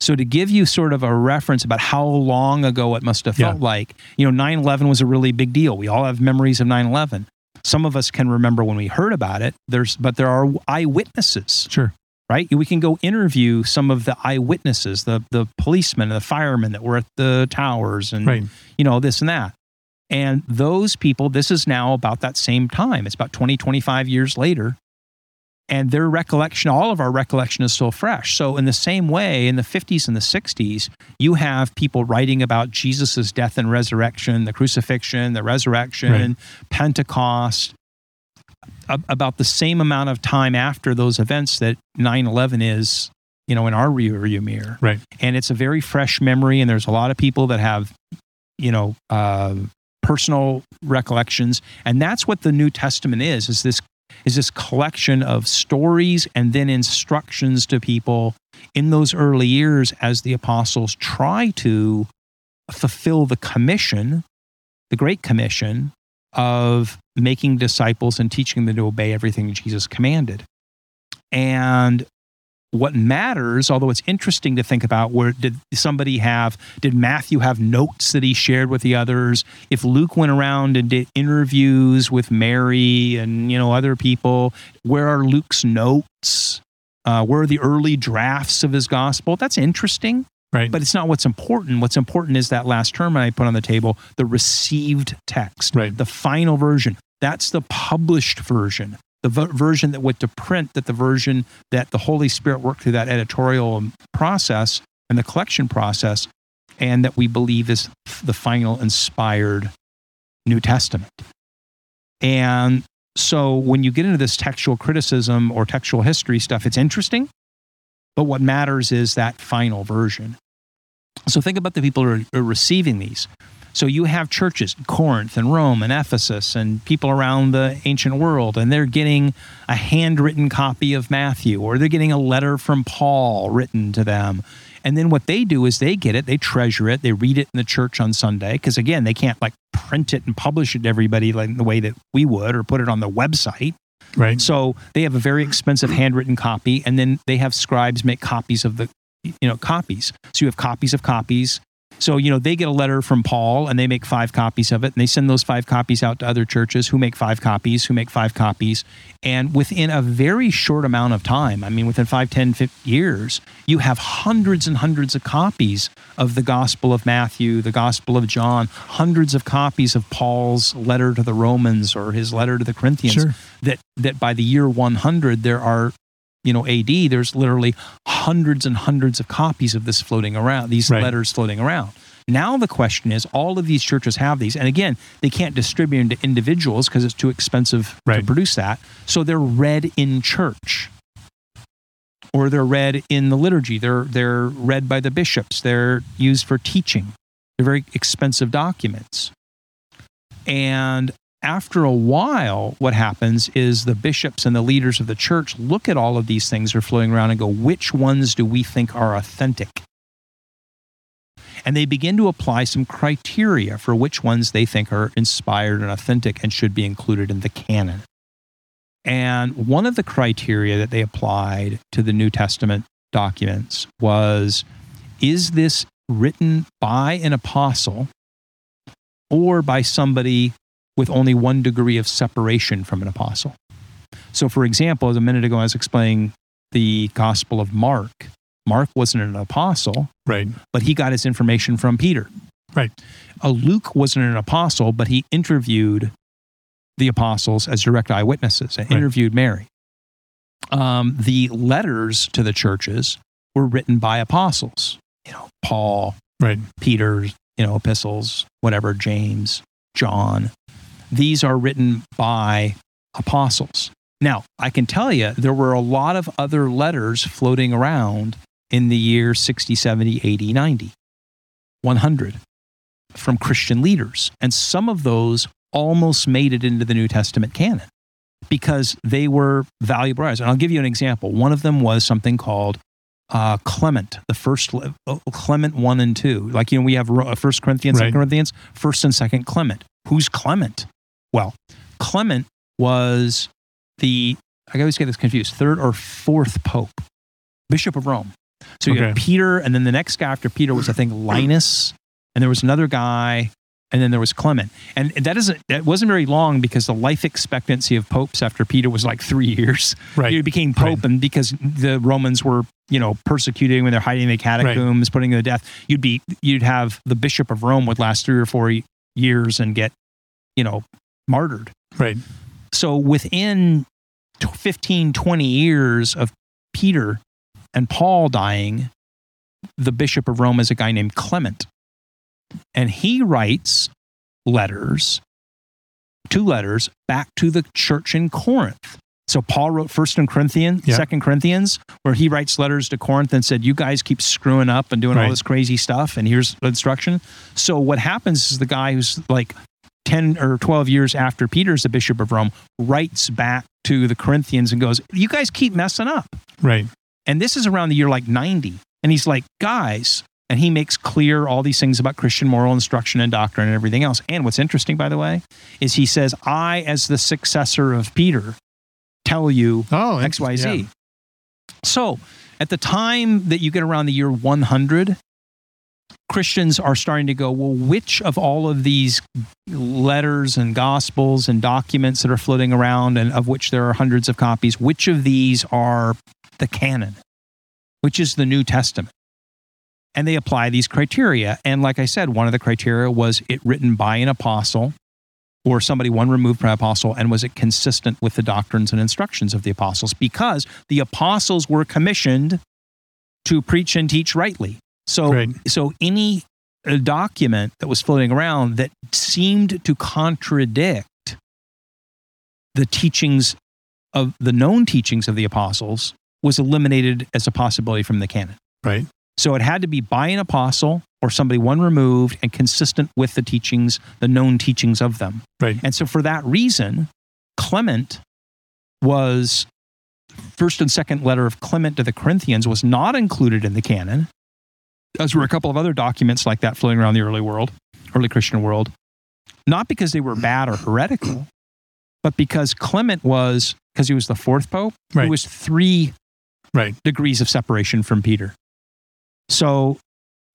So to give you sort of a reference about how long ago it must have Yeah. felt like, you know, 9 11 was a really big deal. We all have memories of 9 11. Some of us can remember when we heard about it. There's, but there are eyewitnesses Sure. right? We can go interview some of the eyewitnesses, the the policemen and the firemen that were at the towers and Right. you know, this and that. And those people, this is now about that same time. It's about 20, 25 years later. And their recollection, all of our recollection is still fresh. So, in the same way, in the 50s and the 60s, you have people writing about Jesus' death and resurrection, the crucifixion, the resurrection, Right. Pentecost, a- about the same amount of time after those events that 9 11 is, you know, in our rearview mirror Right. and it's a very fresh memory and there's a lot of people that have you know uh, personal recollections. And that's what the new testament is is this is this collection of stories and then instructions to people in those early years as the apostles try to fulfill the commission the great commission of making disciples and teaching them to obey everything jesus commanded. And what matters, although it's interesting to think about where did somebody have, did Matthew have notes that he shared with the others? If Luke went around and did interviews with Mary and, you know, other people, where are Luke's notes? Uh, where are the early drafts of his gospel? That's interesting, Right. but it's not what's important. What's important is that last term I put on the table, the received text, Right. the final version. That's the published version the v- version that went to print, that the version that the Holy Spirit worked through that editorial process and the collection process, and that we believe is the final inspired New Testament. And so when you get into this textual criticism or textual history stuff, it's interesting, but what matters is that final version. So think about the people who are, are receiving these. So you have churches, in Corinth and Rome and Ephesus, and people around the ancient world, and they're getting a handwritten copy of Matthew, or they're getting a letter from Paul written to them. And then what they do is they get it, they treasure it, they read it in the church on Sunday, because again, they can't like print it and publish it to everybody like the way that we would, or put it on the website. Right. So they have a very expensive handwritten copy, and then they have scribes make copies of the, you know, copies. So you have copies of copies. So you know they get a letter from Paul, and they make five copies of it, and they send those five copies out to other churches who make five copies, who make five copies, and within a very short amount of time, I mean, within five, ten, 50 years, you have hundreds and hundreds of copies of the Gospel of Matthew, the Gospel of John, hundreds of copies of Paul's letter to the Romans or his letter to the Corinthians Sure. that that by the year 100 there are you know AD there's literally hundreds and hundreds of copies of this floating around these Right. letters floating around. Now the question is all of these churches have these and again they can't distribute them to individuals because it's too expensive to produce that so they're read in church. Or they're read in the liturgy they're they're read by the bishops they're used for teaching. They're very expensive documents. And after a while, what happens is the bishops and the leaders of the church look at all of these things that are floating around and go, which ones do we think are authentic? And they begin to apply some criteria for which ones they think are inspired and authentic and should be included in the canon. And one of the criteria that they applied to the New Testament documents was is this written by an apostle or by somebody with only one degree of separation from an apostle. So, for example, as a minute ago, I was explaining the Gospel of Mark. Mark wasn't an apostle, Right. but he got his information from Peter. Right. Uh, Luke wasn't an apostle, but he interviewed the apostles as direct eyewitnesses and Right. interviewed Mary. Um, the letters to the churches were written by apostles. You know, Paul, Right. Peter's, you know, epistles, whatever, James, John. These are written by apostles. Now, I can tell you there were a lot of other letters floating around in the year 60, 70, 80, 90, 100 from Christian leaders. And some of those almost made it into the New Testament canon because they were valuable writers. And I'll give you an example. One of them was something called uh, Clement, the first uh, Clement one and two. Like you know, we have uh, First Corinthians, Right. Second Corinthians, First and Second Clement. Who's Clement? Well, Clement was the I always get this confused. Third or fourth pope, Bishop of Rome. So you Okay. Peter, and then the next guy after Peter was I think Linus, and there was another guy and then there was Clement. And that isn't that wasn't very long because the life expectancy of popes after Peter was like three years. Right. He became pope, Right. and because the Romans were you know persecuting when they're hiding in the catacombs, putting them to death, you'd be you'd have the bishop of Rome would last three or four years and get you know martyred. Right. So within t- 15, 20 years of Peter and Paul dying, the bishop of Rome is a guy named Clement. And he writes letters, two letters, back to the church in Corinth. So Paul wrote First and Corinthians. Second Corinthians, where he writes letters to Corinth and said, "You guys keep screwing up and doing all this crazy stuff, and here's instruction." So what happens is the guy who's like 10 or 12 years after Peter's the bishop of Rome writes back to the Corinthians and goes, You guys keep messing up. Right. And this is around the year like 90. And he's like, Guys, and he makes clear all these things about Christian moral instruction and doctrine and everything else. And what's interesting, by the way, is he says, I, as the successor of Peter, tell you Oh, XYZ. yeah. So at the time that you get around the year 100, Christians are starting to go, well, which of all of these letters and gospels and documents that are floating around, and of which there are hundreds of copies, which of these are the canon? Which is the New Testament? And they apply these criteria. And like I said, one of the criteria was it written by an apostle or somebody one removed from an apostle, and was it consistent with the doctrines and instructions of the apostles? Because the apostles were commissioned to preach and teach rightly. So, Right. so any uh, document that was floating around that seemed to contradict the teachings of the known teachings of the apostles was eliminated as a possibility from the canon. Right. So it had to be by an apostle or somebody one removed and consistent with the teachings, the known teachings of them. Right. And so for that reason, Clement was first and second letter of Clement to the Corinthians was not included in the canon. As were a couple of other documents like that floating around the early world, early Christian world. Not because they were bad or heretical, but because Clement was, because he was the fourth pope, Right. he was three Right. degrees of separation from Peter. So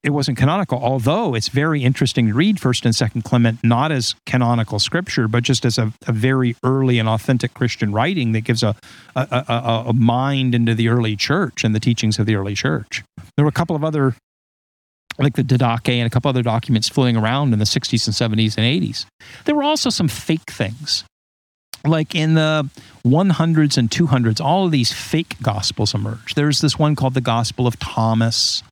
it wasn't canonical, although it's very interesting to read First and Second Clement not as canonical scripture, but just as a, a very early and authentic Christian writing that gives a, a, a, a- a mind into the early church and the teachings of the early church. There were a couple of other, like the Didache and a couple other documents floating around in the 60s and 70s and 80s. There were also some fake things. Like in the 100s and 200s, all of these fake gospels emerged. There's this one called the Gospel of Thomas,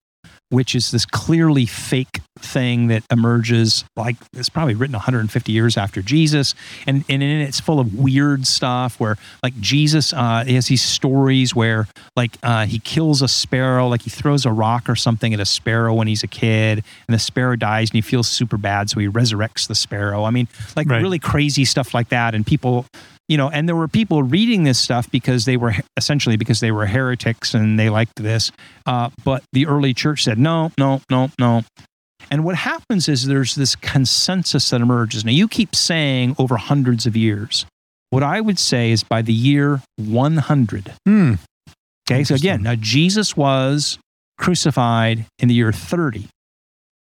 which is this clearly fake thing that emerges like it's probably written 150 years after Jesus. And, and in it, it's full of weird stuff where, like, Jesus uh, he has these stories where, like, uh, he kills a sparrow, like, he throws a rock or something at a sparrow when he's a kid, and the sparrow dies and he feels super bad. So he resurrects the sparrow. I mean, like, Right. really crazy stuff like that. And people, you know, and there were people reading this stuff because they were essentially because they were heretics and they liked this. Uh, but the early church said, no, no, no, no. And what happens is there's this consensus that emerges. Now, you keep saying over hundreds of years. What I would say is by the year 100. Hmm. Okay, so again, now Jesus was crucified in the year 30.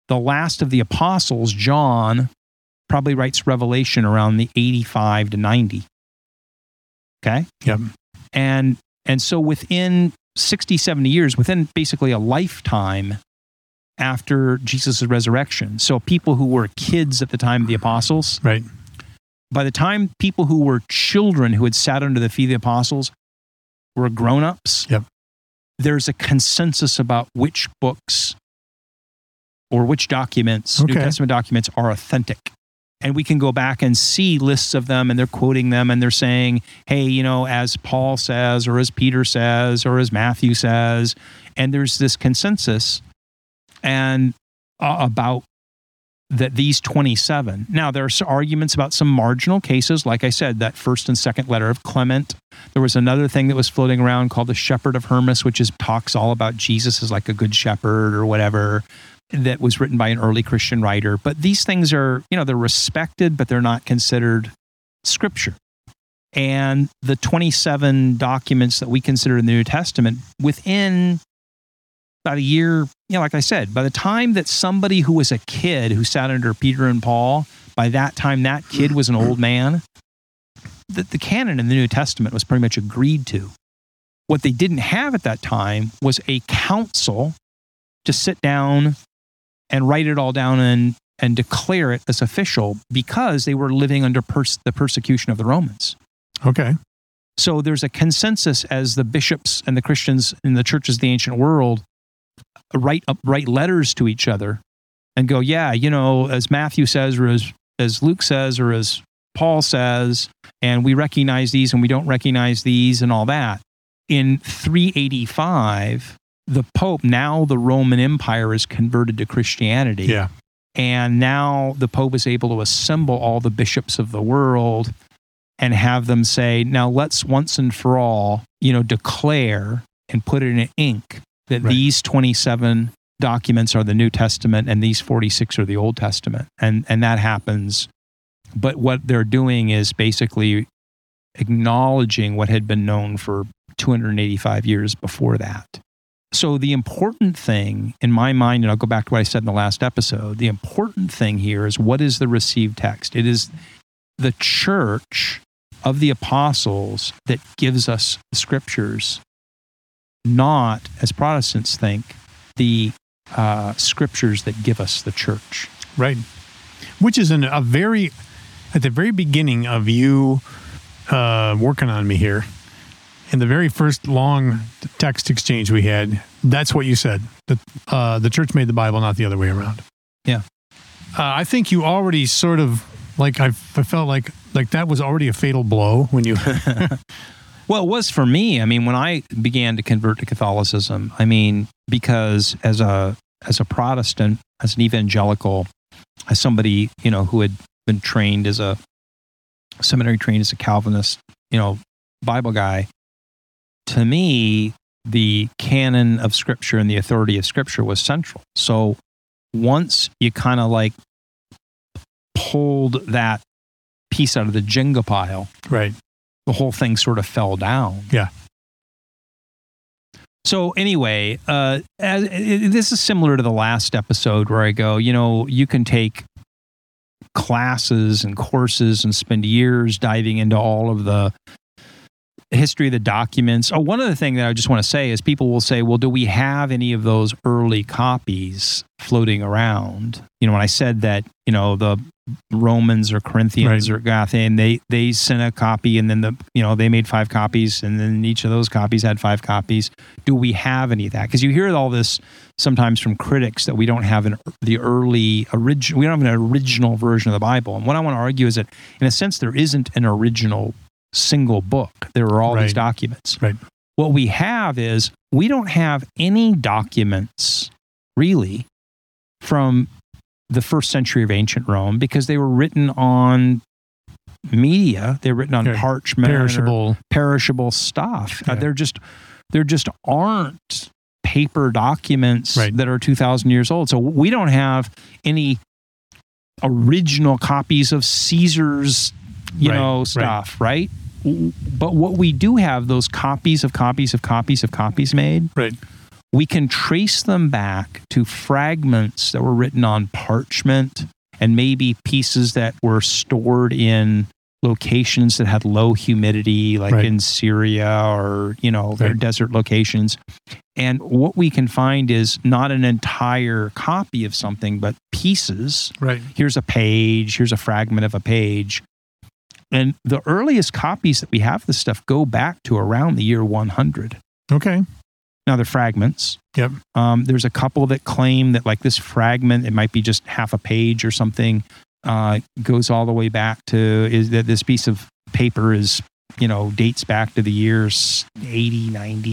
The last of the apostles, John, probably writes Revelation around the 85 to 90. Okay? Yep. And and so within 60, 70 years, within basically a lifetime after Jesus' resurrection. So people who were kids at the time of the apostles, Right. by the time people who were children who had sat under the feet of the apostles were grown-ups, Yep. there's a consensus about which books or which documents, New Testament documents, are authentic. And we can go back and see lists of them, and they're quoting them, and they're saying, hey, you know, as Paul says, or as Peter says, or as Matthew says. And there's this consensus and uh, about that these 27. Now, there are arguments about some marginal cases. Like I said, that first and second letter of Clement. There was another thing that was floating around called the Shepherd of Hermas, which is talks all about Jesus as like a good shepherd or whatever. That was written by an early Christian writer. But these things are, you know, they're respected, but they're not considered scripture. And the 27 documents that we consider in the New Testament within about a year, you know, like I said, by the time that somebody who was a kid who sat under Peter and Paul, by that time that kid was an old man, the, the canon in the New Testament was pretty much agreed to. What they didn't have at that time was a council to sit down and write it all down and, and declare it as official because they were living under pers- the persecution of the Romans. Okay. So there's a consensus as the bishops and the Christians in the churches of the ancient world write up, write letters to each other and go, yeah, you know, as Matthew says, or as, as Luke says, or as Paul says, and we recognize these and we don't recognize these and all that. In 385, the Pope, now the Roman Empire is converted to Christianity. Yeah. And now the Pope is able to assemble all the bishops of the world and have them say, now let's once and for all, you know, declare and put it in ink that Right. these 27 documents are the New Testament and these 46 are the Old Testament. And, and that happens. But what they're doing is basically acknowledging what had been known for 285 years before that. So, the important thing in my mind, and I'll go back to what I said in the last episode, the important thing here is what is the received text? It is the church of the apostles that gives us the scriptures, not, as Protestants think, the uh, scriptures that give us the church. Right. Which is in a very, at the very beginning of you uh, working on me here, in the very first long text exchange we had, that's what you said. That uh, the church made the Bible, not the other way around. Yeah. Uh, I think you already sort of like I, I felt like like that was already a fatal blow when you Well, it was for me. I mean, when I began to convert to Catholicism, I mean, because as a as a Protestant, as an evangelical, as somebody you know who had been trained as a seminary trained as a Calvinist, you know, Bible guy, to me, the canon of Scripture and the authority of Scripture was central. So once you kind of like pulled that piece out of the Jenga pile, right. the whole thing sort of fell down. Yeah. So anyway, uh, as, it, this is similar to the last episode where I go, you know, you can take classes and courses and spend years diving into all of the history of the documents. Oh, one other thing that I just want to say is people will say, well, do we have any of those early copies floating around? You know, when I said that, you know, the Romans or Corinthians or Gathian, they they sent a copy and then the you know they made five copies and then each of those copies had five copies. Do we have any of that? Because you hear all this sometimes from critics that we don't have an the early original we don't have an original version of the Bible. And what I want to argue is that in a sense there isn't an original single book. There are all these documents. Right. What we have is we don't have any documents really from the first century of ancient Rome because they were written on media. They were written on Okay. parchment, Perishable. perishable stuff. Uh, they're just there just aren't paper documents Right. that are 2000 years old. So we don't have any original copies of Caesar's you Right, know right. stuff, right? But what we do have those copies of copies of copies of copies made Right. we can trace them back to fragments that were written on parchment and maybe pieces that were stored in locations that had low humidity like Right. in Syria or you know their Right. desert locations and what we can find is not an entire copy of something but pieces Right. here's a page here's a fragment of a page and the earliest copies that we have of this stuff go back to around the year 100 Okay. now they're fragments. Yep. Um, there's a couple that claim that like this fragment, it might be just half a page or something, uh, goes all the way back to is that this piece of paper is you know dates back to the years 80, 90.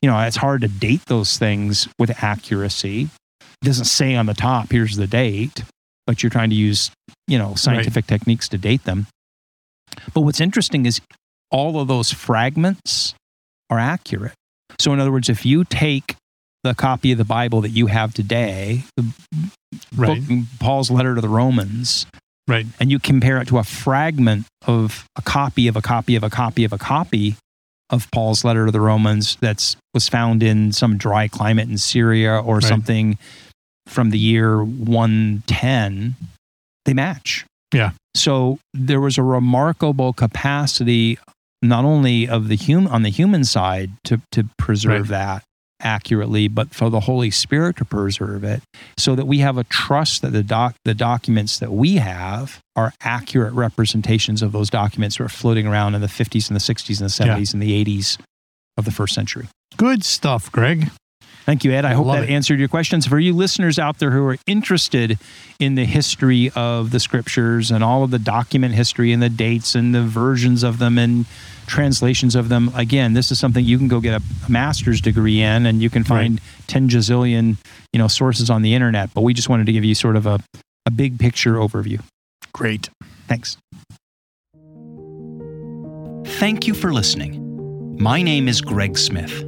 You know, it's hard to date those things with accuracy. It doesn't say on the top, here's the date, but you're trying to use you know scientific techniques to date them. But what's interesting is all of those fragments are accurate. So, in other words, if you take the copy of the Bible that you have today, the Right. book, Paul's letter to the Romans, Right. and you compare it to a fragment of a copy of a copy of a copy of a copy of Paul's letter to the Romans that's was found in some dry climate in Syria or Right. something from the year 110, they match. Yeah. So there was a remarkable capacity not only of the hum on the human side to to preserve that accurately, but for the Holy Spirit to preserve it, so that we have a trust that the doc the documents that we have are accurate representations of those documents that were floating around in the 50s and the 60s and the Yeah. 70s and the 80s of the first century. Good stuff, Greg. Thank you, Ed. I hope that it. answered your questions. For you listeners out there who are interested in the history of the scriptures and all of the document history and the dates and the versions of them and translations of them, again, this is something you can go get a master's degree in and you can find 10 gazillion, you know, sources on the internet. But we just wanted to give you sort of a, a big picture overview. Great. Thanks. Thank you for listening. My name is Greg Smith.